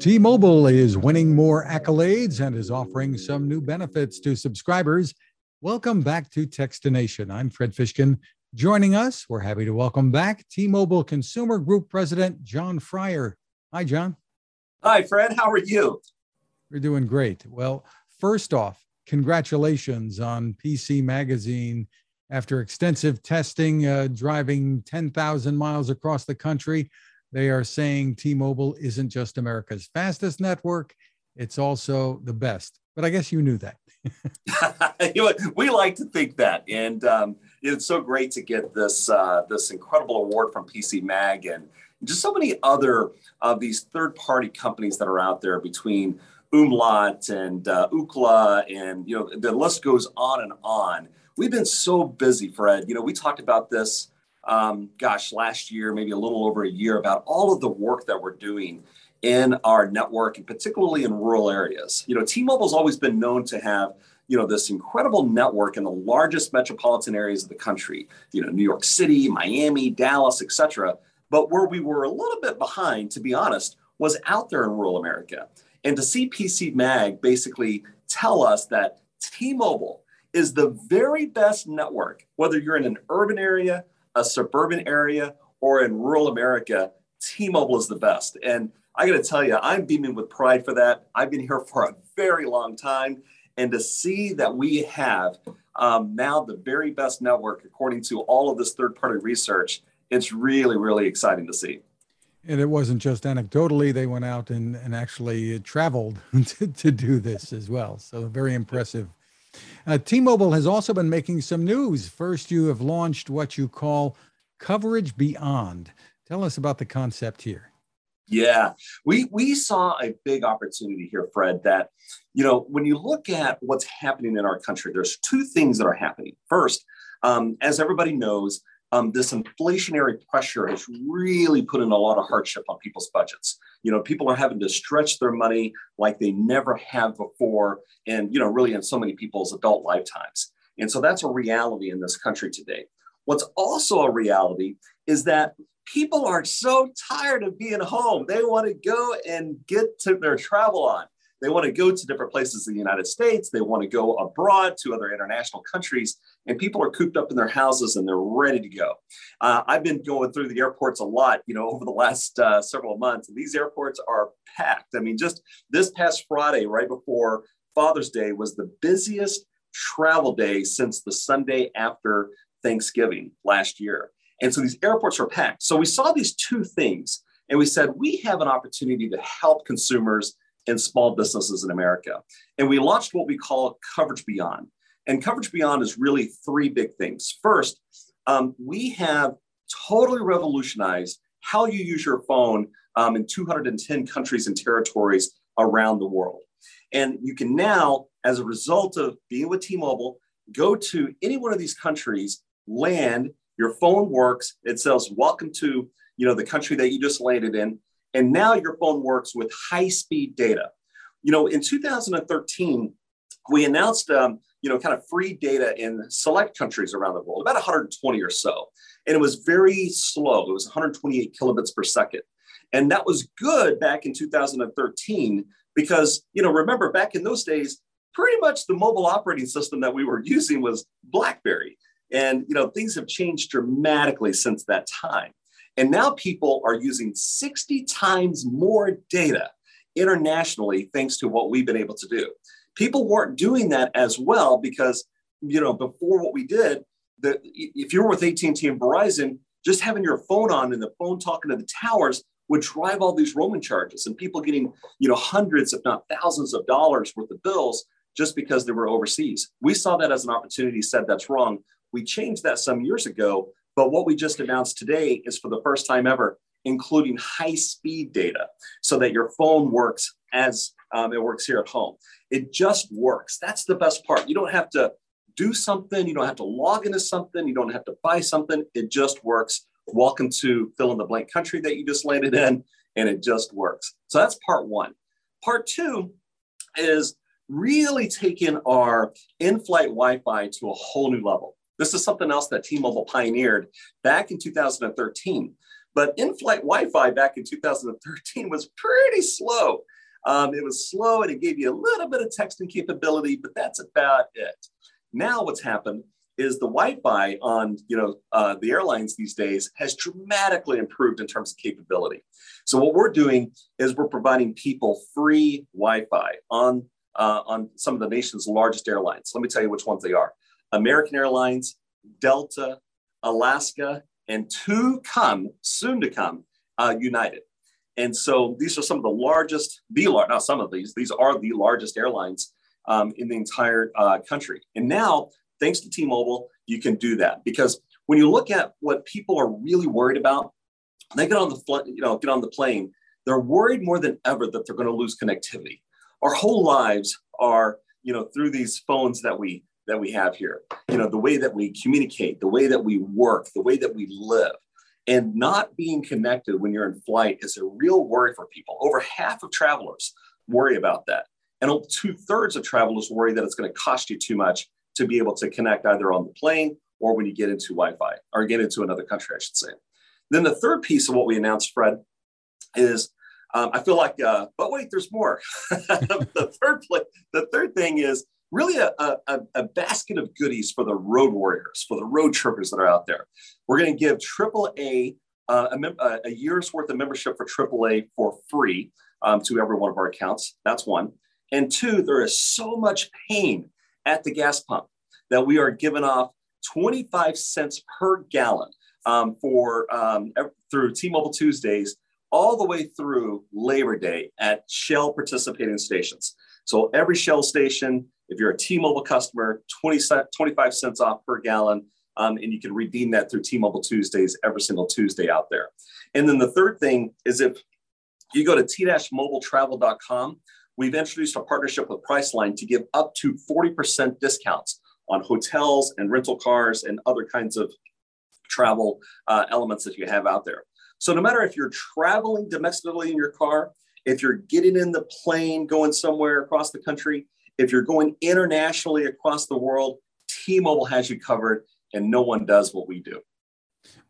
T Mobile is winning more accolades and is offering some new benefits to subscribers. Welcome back to Techstination. I'm Fred Fishkin. Joining us, we're happy to welcome back T Mobile Consumer Group President Jon Freier. Hi, Jon. Hi, Fred. How are you? We're doing great. Well, first off, congratulations on PC Magazine. After extensive testing, uh, driving 10,000 miles across the country, they are saying T Mobile isn't just America's fastest network, it's also the best. But I guess you knew that. we like to think that. And um, it's so great to get this, uh, this incredible award from PC Mag and just so many other of these third party companies that are out there between Umlaut and uh, Ookla, and you know the list goes on and on. We've been so busy, Fred. You know, we talked about this um, gosh, last year, maybe a little over a year, about all of the work that we're doing in our network, and particularly in rural areas. You know, T-Mobile's always been known to have you know this incredible network in the largest metropolitan areas of the country. You know, New York City, Miami, Dallas, etc. But where we were a little bit behind, to be honest, was out there in rural America. And to see PC Mag basically tell us that T-Mobile is the very best network, whether you're in an urban area a suburban area or in rural America, T-Mobile is the best. And I got to tell you, I'm beaming with pride for that. I've been here for a very long time. And to see that we have um, now the very best network, according to all of this third party research, it's really, really exciting to see. And it wasn't just anecdotally, they went out and, and actually traveled to, to do this as well. So, very impressive uh, T Mobile has also been making some news. First, you have launched what you call Coverage Beyond. Tell us about the concept here. Yeah, we we saw a big opportunity here, Fred. That you know, when you look at what's happening in our country, there's two things that are happening. First, um, as everybody knows, um, this inflationary pressure has really put in a lot of hardship on people's budgets. You know, people are having to stretch their money like they never have before, and you know, really in so many people's adult lifetimes. And so that's a reality in this country today. What's also a reality is that people are so tired of being home. They want to go and get to their travel on. They want to go to different places in the United States. They want to go abroad to other international countries, and people are cooped up in their houses and they're ready to go. Uh, I've been going through the airports a lot, you know, over the last uh, several months, these airports are packed. I mean, just this past Friday, right before Father's Day, was the busiest travel day since the Sunday after Thanksgiving last year. And so these airports are packed. So we saw these two things, and we said we have an opportunity to help consumers and small businesses in America. And we launched what we call Coverage Beyond. And Coverage Beyond is really three big things. First, um, we have totally revolutionized how you use your phone um, in 210 countries and territories around the world. And you can now, as a result of being with T Mobile, go to any one of these countries, land, your phone works, it says, Welcome to you know, the country that you just landed in. And now your phone works with high speed data. You know, in 2013, we announced, um, you know, kind of free data in select countries around the world, about 120 or so. And it was very slow. It was 128 kilobits per second. And that was good back in 2013 because, you know, remember back in those days, pretty much the mobile operating system that we were using was BlackBerry. And, you know, things have changed dramatically since that time. And now people are using 60 times more data internationally thanks to what we've been able to do. People weren't doing that as well because, you know, before what we did, the, if you were with AT&T and Verizon, just having your phone on and the phone talking to the towers would drive all these roaming charges and people getting, you know, hundreds, if not thousands of dollars worth of bills just because they were overseas. We saw that as an opportunity, said that's wrong. We changed that some years ago but what we just announced today is for the first time ever, including high speed data so that your phone works as um, it works here at home. It just works. That's the best part. You don't have to do something, you don't have to log into something, you don't have to buy something. It just works. Welcome to fill in the blank country that you just landed in, and it just works. So that's part one. Part two is really taking our in flight Wi Fi to a whole new level. This is something else that T-Mobile pioneered back in 2013. But in-flight Wi-Fi back in 2013 was pretty slow. Um, it was slow and it gave you a little bit of texting capability, but that's about it. Now, what's happened is the Wi-Fi on you know uh, the airlines these days has dramatically improved in terms of capability. So what we're doing is we're providing people free Wi-Fi on uh, on some of the nation's largest airlines. Let me tell you which ones they are: American Airlines, Delta, Alaska, and to come soon to come, uh, United. And so these are some of the largest, the large, not some of these, these are the largest airlines um, in the entire uh, country. And now, thanks to T-Mobile, you can do that because when you look at what people are really worried about, they get on the fl- you know get on the plane. They're worried more than ever that they're going to lose connectivity. Our whole lives are you know through these phones that we that we have here. You know the way that we communicate, the way that we work, the way that we live. And not being connected when you're in flight is a real worry for people. Over half of travelers worry about that. And two thirds of travelers worry that it's going to cost you too much to be able to connect either on the plane or when you get into Wi Fi or get into another country, I should say. Then the third piece of what we announced, Fred, is um, I feel like, uh, but wait, there's more. the third the third thing is really a, a, a, basket of goodies for the road warriors, for the road trippers that are out there. We're going to give AAA uh, a, mem- uh, a, year's worth of membership for AAA for free um, to every one of our accounts. That's one. And two, there is so much pain at the gas pump that we are giving off 25 cents per gallon um, for um, through T-Mobile Tuesdays all the way through Labor Day at Shell participating stations. So every Shell station, if you're a T-Mobile customer, 20 25 cents off per gallon. Um, and you can redeem that through T-Mobile Tuesdays every single Tuesday out there. And then the third thing is if you go to t-mobiletravel.com, we've introduced a partnership with Priceline to give up to 40% discounts on hotels and rental cars and other kinds of travel uh, elements that you have out there. So no matter if you're traveling domestically in your car, if you're getting in the plane going somewhere across the country, if you're going internationally across the world, T-Mobile has you covered and no one does what we do.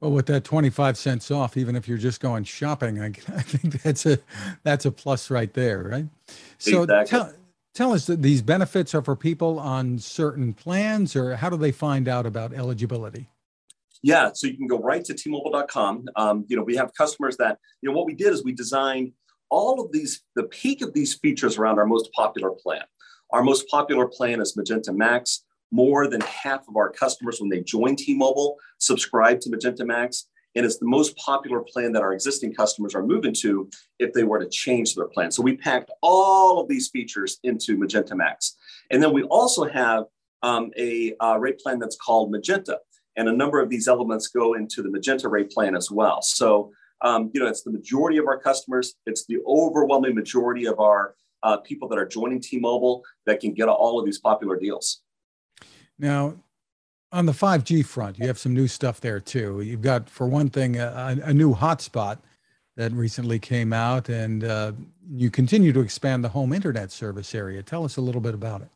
Well, with that 25 cents off, even if you're just going shopping, I, I think that's a that's a plus right there, right? So exactly. tell, tell us that these benefits are for people on certain plans or how do they find out about eligibility? Yeah, so you can go right to tmobile.com. Um, you know, we have customers that, you know, what we did is we designed all of these, the peak of these features around our most popular plan. Our most popular plan is Magenta Max. More than half of our customers, when they join T Mobile, subscribe to Magenta Max. And it's the most popular plan that our existing customers are moving to if they were to change their plan. So we packed all of these features into Magenta Max. And then we also have um, a uh, rate plan that's called Magenta. And a number of these elements go into the Magenta rate plan as well. So, um, you know, it's the majority of our customers, it's the overwhelming majority of our uh, people that are joining T Mobile that can get all of these popular deals. Now, on the 5G front, you have some new stuff there too. You've got, for one thing, a, a new hotspot that recently came out, and uh, you continue to expand the home internet service area. Tell us a little bit about it.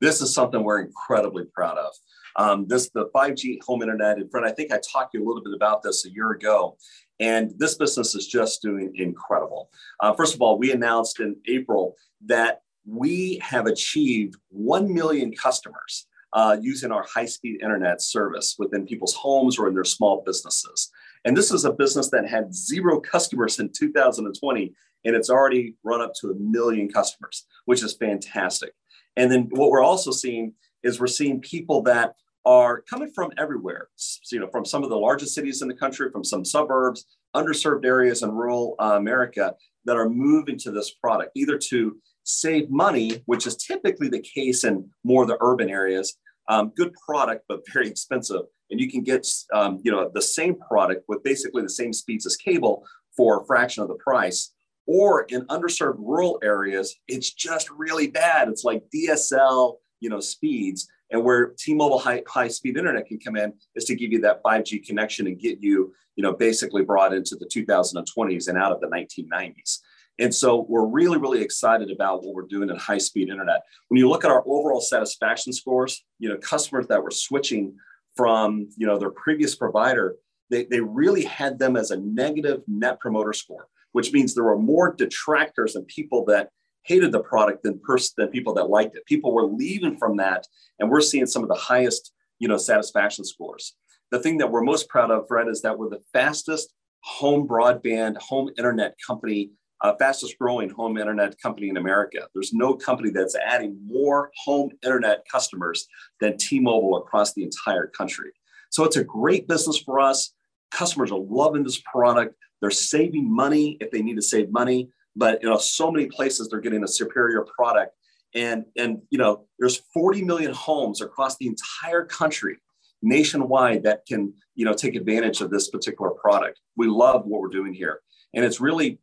This is something we're incredibly proud of. Um, this the 5G home internet. And friend, I think I talked to you a little bit about this a year ago. And this business is just doing incredible. Uh, first of all, we announced in April that we have achieved 1 million customers uh, using our high speed internet service within people's homes or in their small businesses. And this is a business that had zero customers in 2020, and it's already run up to a million customers, which is fantastic. And then what we're also seeing is we're seeing people that are coming from everywhere, you know, from some of the largest cities in the country, from some suburbs, underserved areas in rural uh, America that are moving to this product, either to save money, which is typically the case in more of the urban areas. Um, good product, but very expensive. And you can get, um, you know, the same product with basically the same speeds as cable for a fraction of the price. Or in underserved rural areas, it's just really bad. It's like DSL, you know, speeds and where T-Mobile high, high speed internet can come in is to give you that 5G connection and get you, you know, basically brought into the 2020s and out of the 1990s. And so we're really, really excited about what we're doing in high speed internet. When you look at our overall satisfaction scores, you know, customers that were switching from, you know, their previous provider, they, they really had them as a negative net promoter score, which means there were more detractors and people that hated the product than pers- than people that liked it. People were leaving from that, and we're seeing some of the highest, you know, satisfaction scores. The thing that we're most proud of, Fred, is that we're the fastest home broadband, home internet company, uh, fastest growing home internet company in America. There's no company that's adding more home internet customers than T-Mobile across the entire country. So it's a great business for us. Customers are loving this product. They're saving money if they need to save money but you know so many places they're getting a superior product. And and you know there's 40 million homes across the entire country nationwide that can you know take advantage of this particular product. We love what we're doing here. And it's really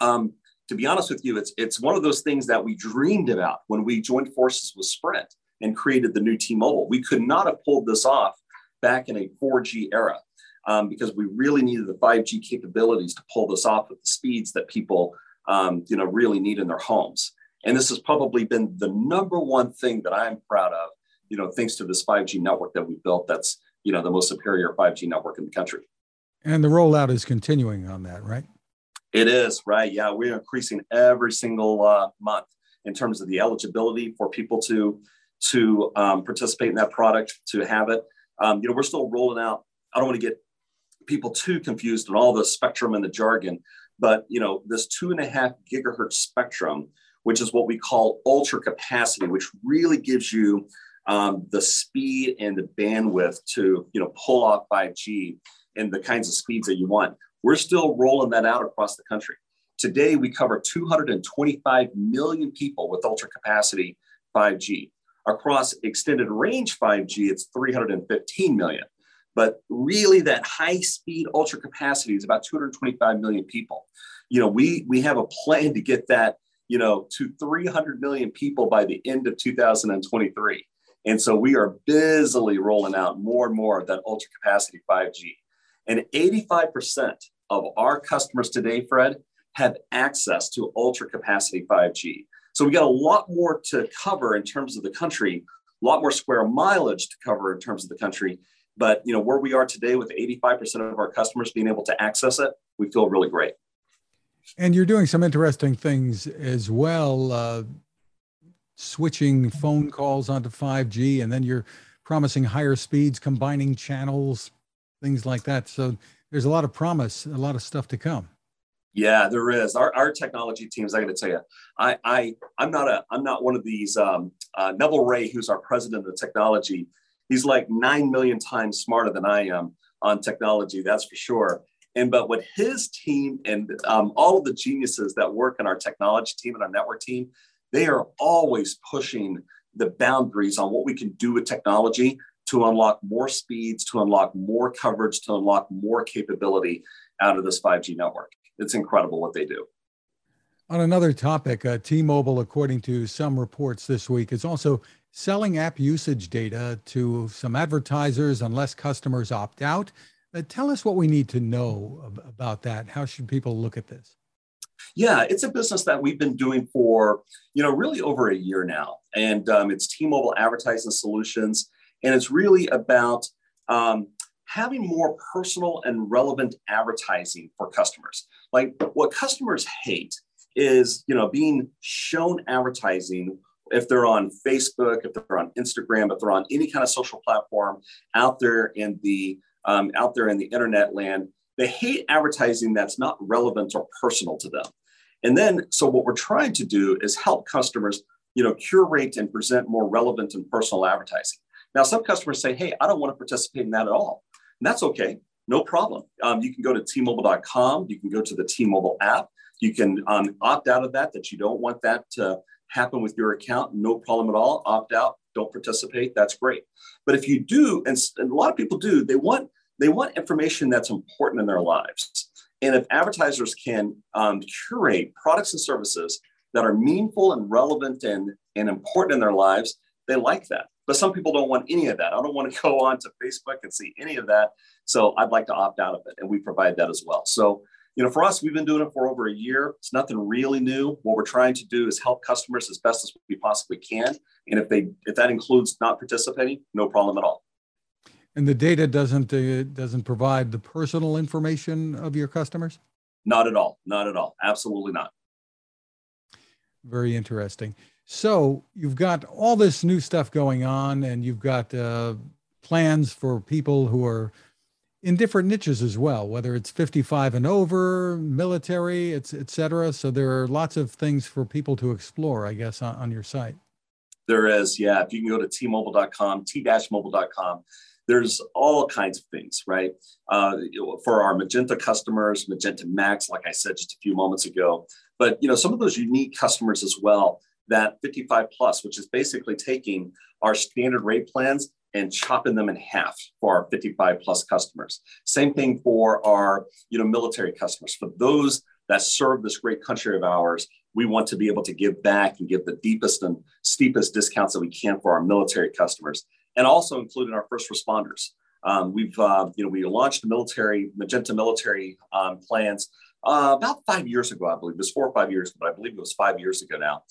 um, to be honest with you it's it's one of those things that we dreamed about when we joined forces with sprint and created the new t-mobile. We could not have pulled this off back in a 4g era um, because we really needed the 5g capabilities to pull this off with the speeds that people um, you know, really need in their homes. And this has probably been the number one thing that I'm proud of, you know, thanks to this 5G network that we built that's, you know, the most superior 5G network in the country. And the rollout is continuing on that, right? It is, right? Yeah, we're increasing every single uh, month in terms of the eligibility for people to to um, participate in that product, to have it. Um, you know, we're still rolling out. I don't want to get people too confused on all the spectrum and the jargon, but you know, this two and a half gigahertz spectrum, which is what we call ultra capacity, which really gives you um, the speed and the bandwidth to you know pull off 5G and the kinds of speeds that you want. We're still rolling that out across the country. Today, we cover 225 million people with ultra capacity 5G. Across extended range 5G, it's 315 million. But really, that high speed ultra capacity is about 225 million people. You know, we we have a plan to get that, you know, to 300 million people by the end of 2023. And so we are busily rolling out more and more of that ultra capacity 5G. And 85% of our customers today, Fred, have access to ultra capacity 5G. So we got a lot more to cover in terms of the country, a lot more square mileage to cover in terms of the country. But you know where we are today with 85% of our customers being able to access it, we feel really great. And you're doing some interesting things as well, uh, switching phone calls onto 5G, and then you're promising higher speeds, combining channels, things like that. So there's a lot of promise, a lot of stuff to come. Yeah, there is. Our, our technology teams, I got to tell you, I, I, I'm not a, I'm not one of these. Um, uh, Neville Ray, who's our president of technology, he's like nine million times smarter than I am on technology, that's for sure. And but what his team and um, all of the geniuses that work in our technology team and our network team, they are always pushing the boundaries on what we can do with technology to unlock more speeds, to unlock more coverage, to unlock more capability out of this 5G network. It's incredible what they do. On another topic, uh, T Mobile, according to some reports this week, is also selling app usage data to some advertisers unless customers opt out. Uh, tell us what we need to know about that. How should people look at this? Yeah, it's a business that we've been doing for, you know, really over a year now. And um, it's T-Mobile Advertising Solutions. And it's really about um, having more personal and relevant advertising for customers. Like what customers hate is, you know, being shown advertising if they're on Facebook, if they're on Instagram, if they're on any kind of social platform out there in the um, out there in the internet land, they hate advertising that's not relevant or personal to them. And then, so what we're trying to do is help customers, you know, curate and present more relevant and personal advertising. Now, some customers say, "Hey, I don't want to participate in that at all," and that's okay, no problem. Um, you can go to T-Mobile.com. You can go to the T-Mobile app. You can um, opt out of that. That you don't want that to happen with your account, no problem at all. Opt out, don't participate. That's great. But if you do, and, and a lot of people do, they want they want information that's important in their lives. And if advertisers can um, curate products and services that are meaningful and relevant and, and important in their lives, they like that. But some people don't want any of that. I don't want to go on to Facebook and see any of that. So I'd like to opt out of it. And we provide that as well. So you know, for us, we've been doing it for over a year. It's nothing really new. What we're trying to do is help customers as best as we possibly can. And if they if that includes not participating, no problem at all. And the data doesn't uh, doesn't provide the personal information of your customers. Not at all. Not at all. Absolutely not. Very interesting. So you've got all this new stuff going on, and you've got uh, plans for people who are in different niches as well, whether it's 55 and over, military, it's et cetera. So there are lots of things for people to explore, I guess, on, on your site. There is, yeah. If you can go to tmobile.com, t-mobile.com, there's all kinds of things, right? Uh, for our Magenta customers, Magenta Max, like I said just a few moments ago, but you know some of those unique customers as well. That 55 plus, which is basically taking our standard rate plans and chopping them in half for our 55 plus customers. Same thing for our you know military customers. For those that serve this great country of ours, we want to be able to give back and give the deepest and steepest discounts that we can for our military customers and also including our first responders. Um, we've, uh, you know, we launched the military, Magenta military um, plans uh, about five years ago, I believe. It was four or five years, but I believe it was five years ago now.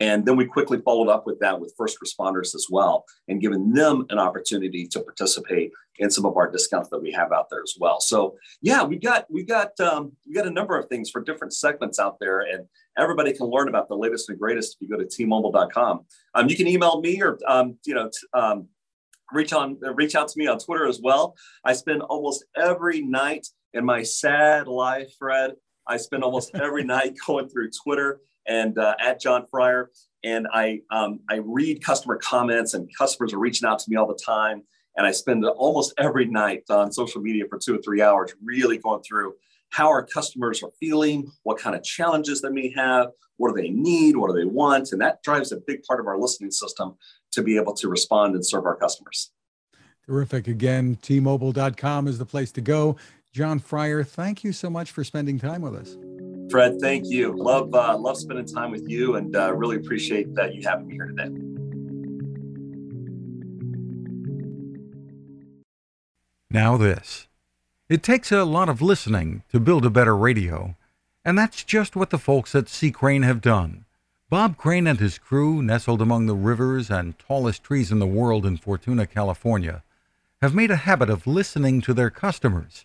And then we quickly followed up with that with first responders as well, and given them an opportunity to participate in some of our discounts that we have out there as well. So yeah, we got we got um, we got a number of things for different segments out there, and everybody can learn about the latest and greatest if you go to tmobile.com. Um, you can email me or um, you know. T- um, reach on reach out to me on Twitter as well. I spend almost every night in my sad life, Fred. I spend almost every night going through Twitter and uh, at Jon Freier, and I um, I read customer comments, and customers are reaching out to me all the time. And I spend almost every night on social media for two or three hours, really going through how our customers are feeling, what kind of challenges they may have, what do they need, what do they want, and that drives a big part of our listening system to be able to respond and serve our customers. Terrific. Again, tmobile.com is the place to go. Jon Freier, thank you so much for spending time with us. Fred, thank you. Love uh, love spending time with you, and uh, really appreciate that you having me here today. Now this. It takes a lot of listening to build a better radio, and that's just what the folks at C. Crane have done. Bob Crane and his crew, nestled among the rivers and tallest trees in the world in Fortuna, California, have made a habit of listening to their customers.